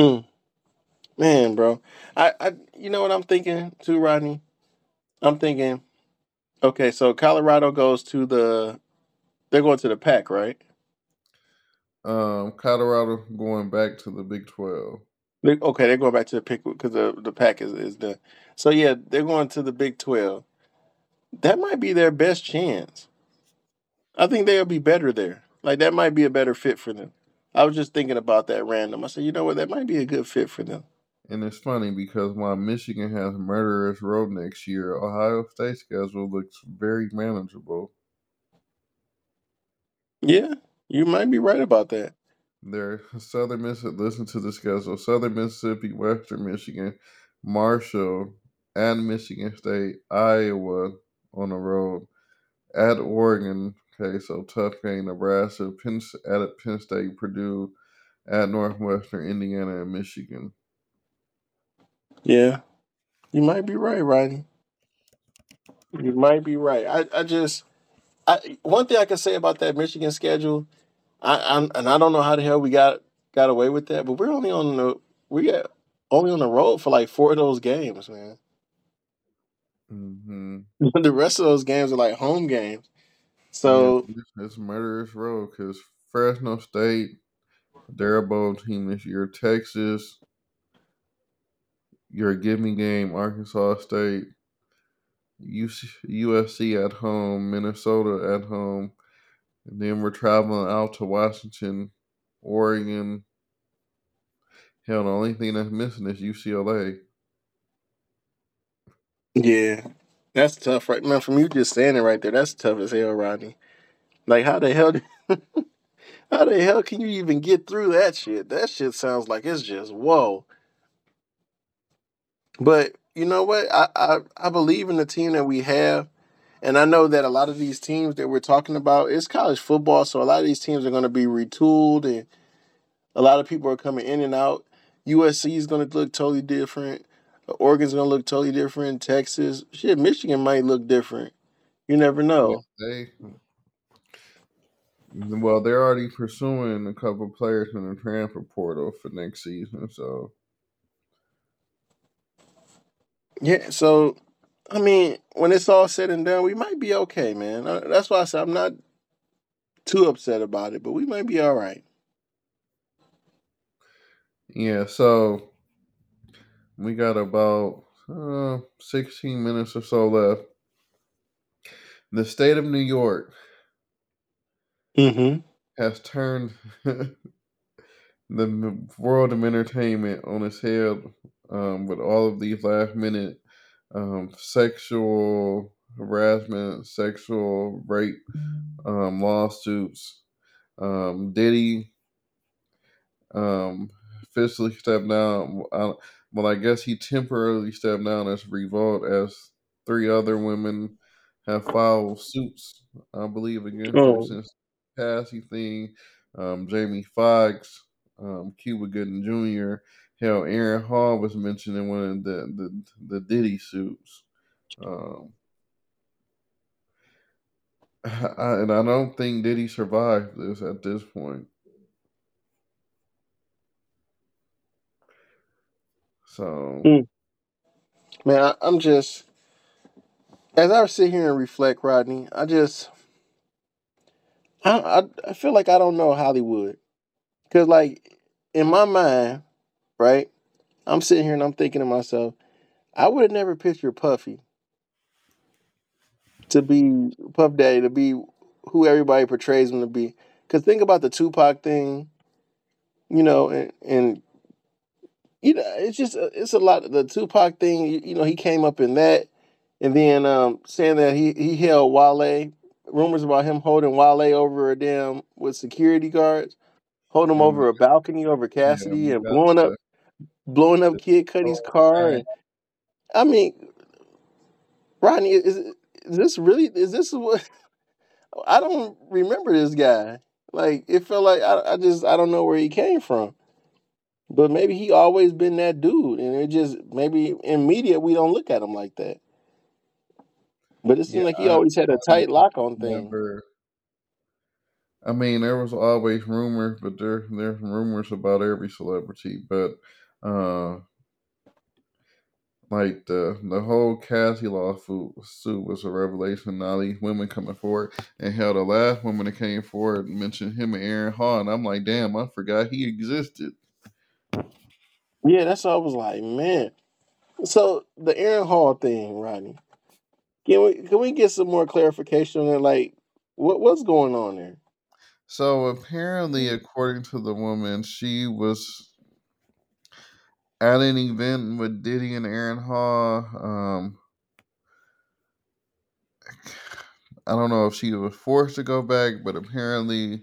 Mm. Man, bro. I, I you know what I'm thinking too, Rodney? I'm thinking, okay, so Colorado goes to the they're going to the Pac, right? Um, Colorado going back to the Big Twelve. Okay, they're going back to the pick because the the Pac is, is done. So yeah, they're going to the Big Twelve. That might be their best chance. I think they'll be better there. Like that might be a better fit for them. I was just thinking about that random. I said, you know what, that might be a good fit for them. And it's funny because while Michigan has murderous road next year, Ohio State schedule looks very manageable. Yeah, you might be right about that. They're Southern Mississippi. Listen to the schedule: Southern Mississippi, Western Michigan, Marshall, and Michigan State, Iowa on the road, at Oregon. Okay, so tough game. Nebraska, Penn, at Penn State, Purdue, at Northwestern, Indiana, and Michigan. Yeah, you might be right, Rodney. You might be right. I, I just I one thing I can say about that Michigan schedule, I, I'm and I don't know how the hell we got got away with that, but we're only on the we got only on the road for like four of those games, man. hmm <laughs> the rest of those games are like home games. Yeah, So it's, it's murderous road because Fresno State, they're a bowl team this year. Texas, your gimme game, Arkansas State, USC at home, Minnesota at home, and then we're traveling out to Washington, Oregon. Hell, the only thing that's missing is UCLA. yeah, that's tough, right, man. From you just it right there, that's tough as hell, Rodney. Like how the hell? <laughs> How the hell can you even get through that shit? That shit sounds like it's just whoa. But you know what? I, I I believe in the team that we have, and I know that a lot of these teams that we're talking about it's college football, so a lot of these teams are going to be retooled, and a lot of people are coming in and out. USC is going to look totally different. Oregon's going to look totally different. Texas, shit, Michigan might look different. You never know. they well, they're already pursuing a couple players in the transfer portal for next season. So Yeah, so I mean, when it's all said and done, we might be okay, man. That's why I said I'm not too upset about it, but we might be all right. yeah, so we got about uh, sixteen minutes or so left. The state of New York Mm-hmm. has turned <laughs> the world of entertainment on its head um, with all of these last minute um, sexual harassment, sexual rape um, lawsuits. Um, Diddy um, officially stepped down. I, well, I guess he temporarily stepped down as Revolt as three other women have filed suits, I believe, against him Oh, since the passing thing. Um, Jamie Foxx, um, Cuba Gooding Jr., hell, Aaron Hall was mentioned in one of the the, the Diddy suits. Um, <sighs> I, and I don't think Diddy survived this at this point. So, Mm. Man, I, I'm just as I sit here and reflect, Rodney. I just I I, I feel like I don't know Hollywood because like in my mind, right? I'm sitting here and I'm thinking to myself, I would have never pictured Puffy to be Puff Daddy to be who everybody portrays him to be. Because think about the Tupac thing, you know, and, and you know, it's just uh, it's a lot. The Tupac thing, you, you know, he came up in that, and then um, saying that he he held Wale. Rumors about him holding Wale over a damn with security guards, holding him over a balcony over Cassidy, we and blowing up blowing up Kid Cudi's car. And I mean, Rodney, is, is this really? Is this what? <laughs> I don't remember this guy. Like it felt like I, I just I don't know where he came from. But maybe he always been that dude, and it just maybe in media we don't look at him like that. But it Yeah, seemed like he I, always had a tight lock on things. never. I mean, there was always rumors, but there there's rumors about every celebrity. But uh, like the the whole Cassie lawsuit suit was a revelation. Now these women coming forward, and hell, the last woman that came forward mentioned him and Aaron Hall, and I'm like, damn, I forgot he existed. Yeah, that's what I was like, man. So the Aaron Hall thing, Rodney. Can we can we get some more clarification on it? Like, what what's going on there? So apparently, according to the woman, she was at an event with Diddy and Aaron Hall. Um, <sighs> I don't know if she was forced to go back, but apparently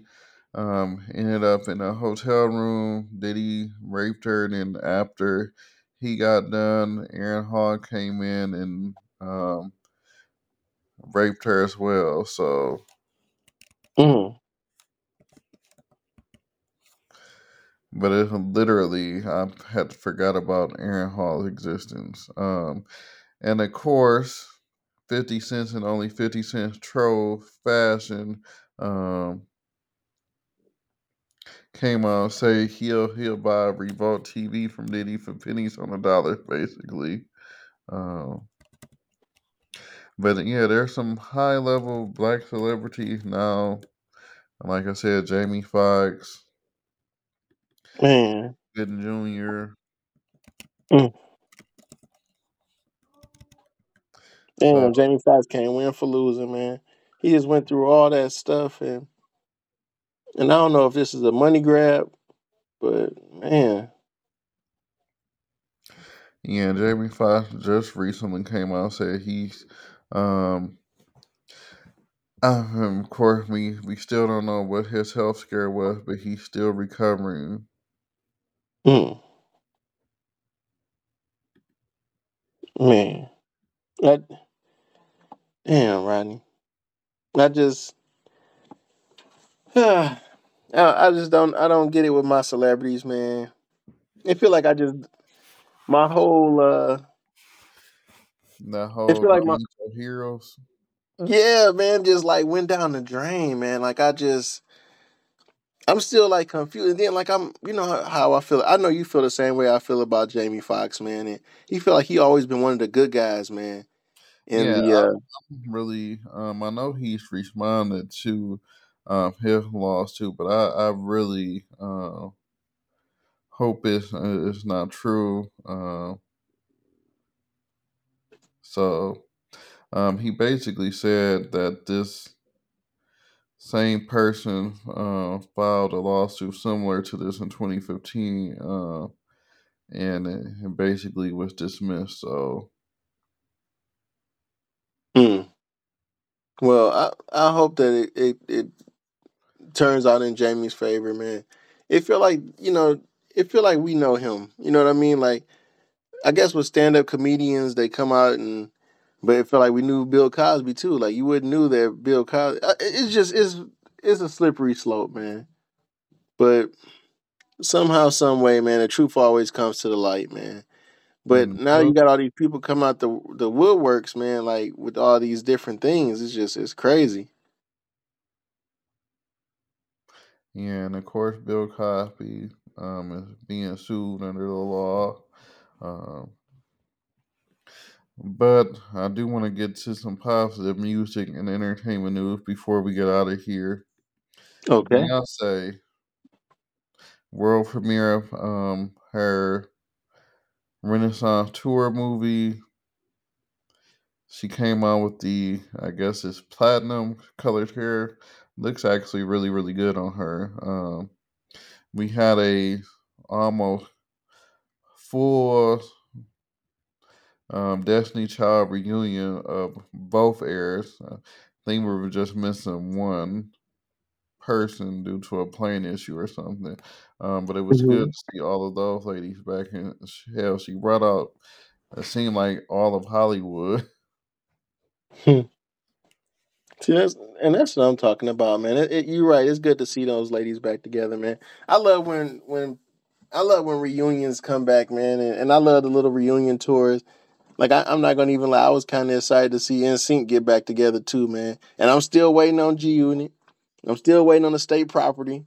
um, ended up in a hotel room. Diddy raped her, and then after he got done, Aaron Hall came in and um, raped her as well. So, Mm. But it literally, I had forgot about Aaron Hall's existence. Um, and of course, 50 cents and only 50 cents troll fashion um, came out say he'll he'll buy Revolt TV from Diddy for pennies on a dollar, <laughs> basically. Um, but yeah, there's some high level black celebrities now. Like I said, Jamie Foxx, Man. Good Jr. Mm. So Damn, Jamie Foxx can't win for losing, man. He just went through all that stuff and and I don't know if this is a money grab, but man. yeah, Jamie Foxx just recently came out and said he's um um, of course, we, we still don't know what his health scare was, but he's still recovering. Mm. Man. That damn, Rodney. I just <sighs> I I just don't I don't get it with my celebrities, man. I feel like I just my whole uh That I whole feel like my of Heroes. yeah, man, just like went down the drain, man. Like I just I'm still like confused. And then like I'm you know how, how I feel. I know you feel the same way I feel about Jamie Foxx, man. And he feel like he always been one of the good guys, man. In Yeah, the uh really. Um, I know he's responded to um his loss too, but I I really uh, hope it's uh, it's not true. Uh, so um, he basically said that this same person uh, filed a lawsuit similar to this in 2015, uh, and it, it basically was dismissed. So mm. well, I I hope that it, it it turns out in Jamie's favor, man. It feel like, you know, it feel like we know him. You know what I mean? Like I guess with stand up comedians, they come out and, but it felt like we knew Bill Cosby too. Like you wouldn't knew that Bill Cosby. uh, It's just it's it's a slippery slope, man. But somehow, some way, man, the truth always comes to the light, man. But Mm, now you got all these people come out the the woodworks, man, like with all these different things. It's just it's crazy. yeah, and of course, Bill Cosby um, is being sued under the law. Um, but I do want to get to some positive music and entertainment news before we get out of here. Okay. Beyonce world premiere of um, her Renaissance tour movie. She came out with the, I guess it's platinum colored hair. Looks actually really, really good on her. Um, we had a almost full um, Destiny Child reunion of both eras. I think we were just missing one person due to a plane issue or something. Um, but it was good Mhm. to see all of those ladies back in. Hell, she brought out. It seemed like all of Hollywood. <laughs> Hmm. See, that's and that's what I'm talking about, man. It, it, you're right. It's good to see those ladies back together, man. I love when when I love when reunions come back, man, and, and I love the little reunion tours. Like I, I'm not gonna even lie, I was kind of excited to see NSYNC get back together too, man. And I'm still waiting on G Unit. I'm still waiting on the state property.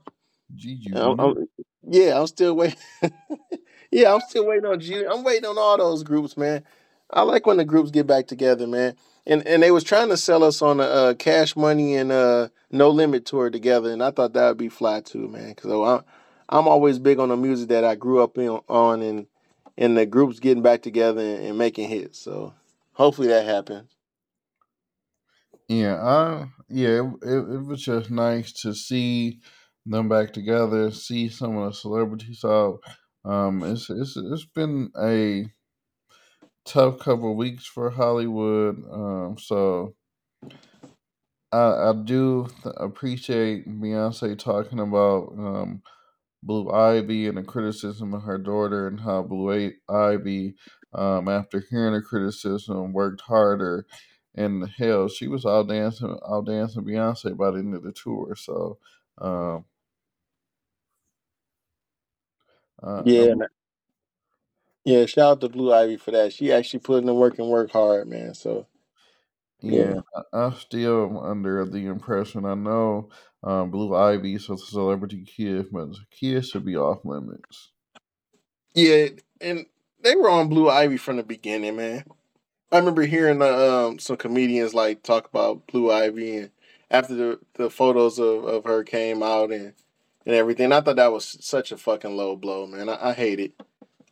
I'm, Unit. Yeah, I'm still waiting. <laughs> yeah, I'm still waiting on G. I'm waiting on all those groups, man. I like when the groups get back together, man. And and they was trying to sell us on a uh, Cash Money and uh, No Limit tour together, and I thought that would be fly too, man. Because I'm I'm always big on the music that I grew up in, on, and and the groups getting back together and, and making hits. So hopefully that happens. Yeah, I yeah, it, it, was just nice to see them back together, see some of the celebrities out. Um, it's it's it's been a tough couple of weeks for Hollywood. Um, so I I do appreciate Beyonce talking about um Blue Ivy and the criticism of her daughter and how Blue Ivy, um, after hearing the criticism, worked harder. And hell, she was out dancing, out dancing Beyonce by the end of the tour. So, um, uh, Yeah, I'm, yeah. Shout out to Blue Ivy for that. She actually put in the work and work hard, man. So yeah, yeah. I, still under the impression. I know um, Blue Ivy's a celebrity kid, but kids should be off limits. Yeah, and they were on Blue Ivy from the beginning, man. I remember hearing uh, um, some comedians like talk about Blue Ivy, and after the, the photos of, of her came out and and everything, I thought that was such a fucking low blow, man. I, I hate it.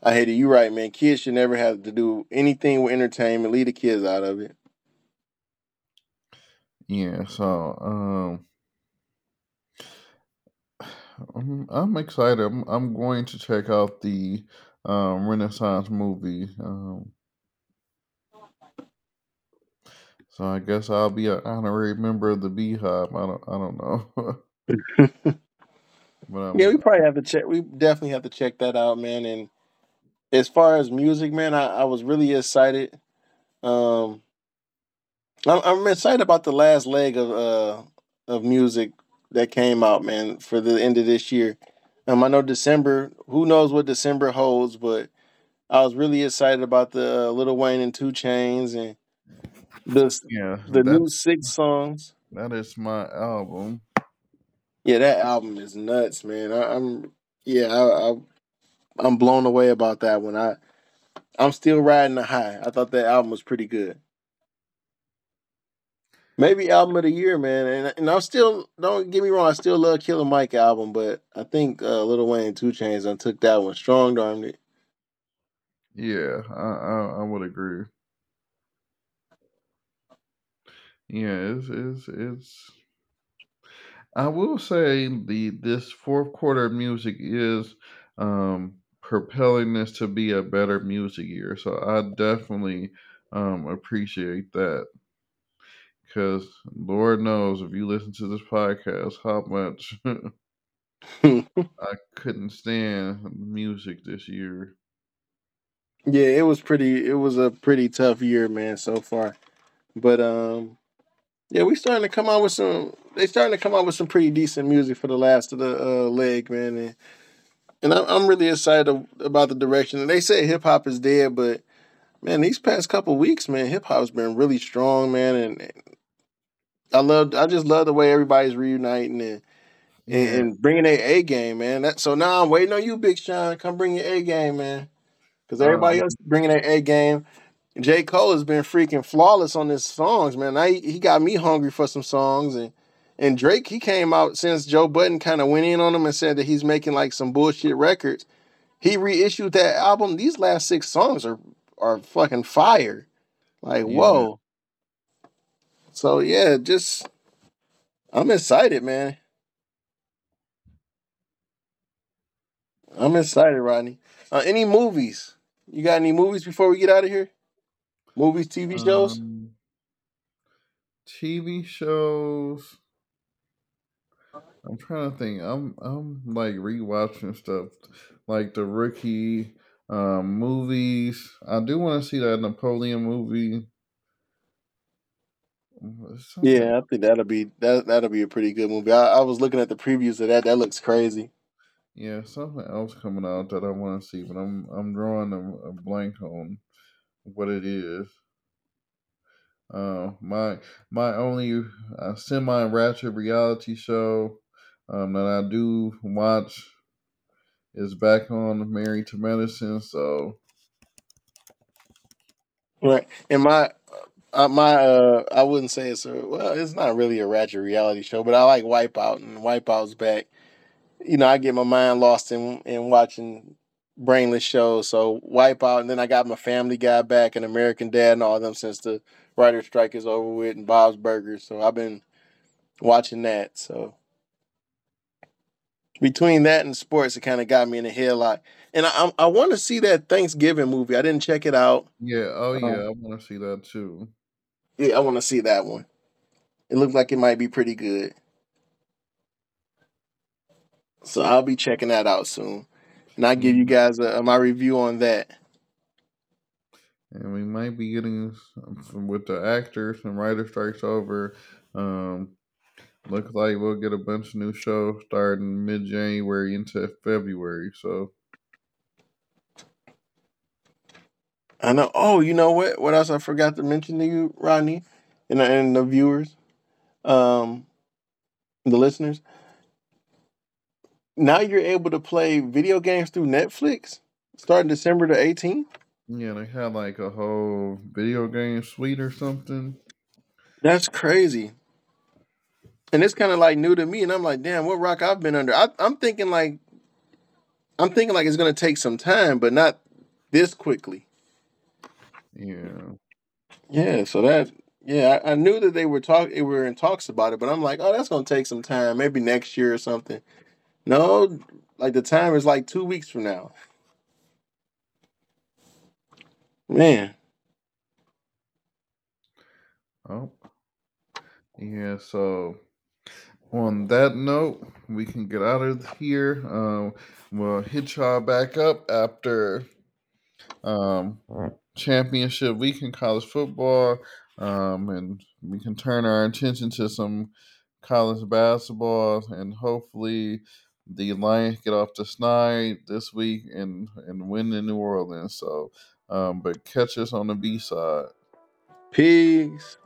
I hate it. You're right, man. Kids should never have to do anything with entertainment. Leave the kids out of it. Yeah, so um, I'm, I'm excited. I'm, I'm going to check out the um, Renaissance movie. Um, so I guess I'll be an honorary member of the Beehive. I don't I don't know, <laughs> <laughs> but Yeah, we probably have to check. We definitely have to check that out, man. And as far as music, man, I, I was really excited. Um, I'm, I'm excited about the last leg of uh of music that came out, man, for the end of this year. Um, I know December. Who knows what December holds, but I was really excited about the uh, Lil Wayne and 2 Chainz and the yeah. the new six songs. that is my album. Yeah, that album is nuts, man. I, I'm yeah, I, I I'm blown away about that one. I I'm still riding the high. I thought that album was pretty good. Maybe album of the year, man. And and I'm still don't get me wrong, I still love Killer Mike album, but I think uh, Lil Wayne 2 Chainz done took that one strong armed it. Yeah, I, I I would agree. Yeah, it's it's it's. I will say the this fourth quarter music is um, propelling this to be a better music year. So I definitely um, appreciate that because Lord knows if you listen to this podcast, how much <laughs> I couldn't stand music this year. yeah, it was pretty. It was a pretty tough year, man, so far. But um, yeah, we starting to come out with some. They starting to come out with some pretty decent music for the last of the uh, leg, man. And and I'm, I'm really excited about the direction. And They say hip hop is dead, but man, these past couple weeks, man, hip hop's been really strong, man, and I love, I just love the way everybody's reuniting and and, Yeah. and bringing their A game, man. That, so now I'm waiting on you, Big Sean. Come bring your A game, man, because everybody Um, else bringing their A game. J. Cole has been freaking flawless on his songs, man. I, he got me hungry for some songs, and and Drake he came out since Joe Budden kind of went in on him and said that he's making like some bullshit records. He reissued that album. These last six songs are are fucking fire. Like yeah. whoa. So yeah, just I'm excited, man. I'm excited, Rodney. Uh, any movies? You got any movies before we get out of here? Movies, TV shows? Um, TV shows. I'm trying to think. I'm I'm like rewatching stuff like the rookie um movies. I do want to see that Napoleon movie. Yeah, I think that'll be that that'll be a pretty good movie. I, I was looking at the previews of that. That looks crazy. yeah, something else coming out that I want to see, but I'm I'm drawing a, a blank on what it is. Uh, my my only uh, semi ratchet reality show um, that I do watch is back on Married to Medicine. So Right. And my uh, my uh I wouldn't say it's a well, it's not really a ratchet reality show, but I like Wipeout and Wipeout's back. You know, I get my mind lost in in watching brainless shows. So Wipeout and then I got my Family Guy back and American Dad and all them since the writer's strike is over with and Bob's Burgers. So I've been watching that. So between that and sports, it kind of got me in a lot. And I I, I want to see that Thanksgiving movie. I didn't check it out. yeah, oh Um, yeah, I want to see that too. Yeah, I want to see that one. It looks like it might be pretty good. So I'll be checking that out soon. And I'll give you Mhm. guys a, my review on that. And we might be getting some, with the actors and writer strikes over. Um, looks like we'll get a bunch of new shows starting mid January into February. So I know. Oh, you know what? What else I forgot to mention to you, Rodney, and, and the viewers, um, the listeners. Now you're able to play video games through Netflix starting December the 18th. yeah, they had like a whole video game suite or something. That's crazy. And it's kind of like new to me. And I'm like, damn, what rock I've been under? I, I'm thinking like, I'm thinking like it's gonna take some time, but not this quickly. Yeah. Yeah. So that, yeah, I, I knew that they were talk, they were in talks about it, but I'm like, oh, that's gonna take some time, maybe next year or something. No, like the time is like two weeks from now. Man, Oh. Yeah, so on that note, we can get out of here. Um, we'll hit y'all back up after um, championship week in college football, um, and we can turn our attention to some college basketball, and hopefully the Lions get off the snide this week and and win in New Orleans. So, um, but catch us on the B side. peace.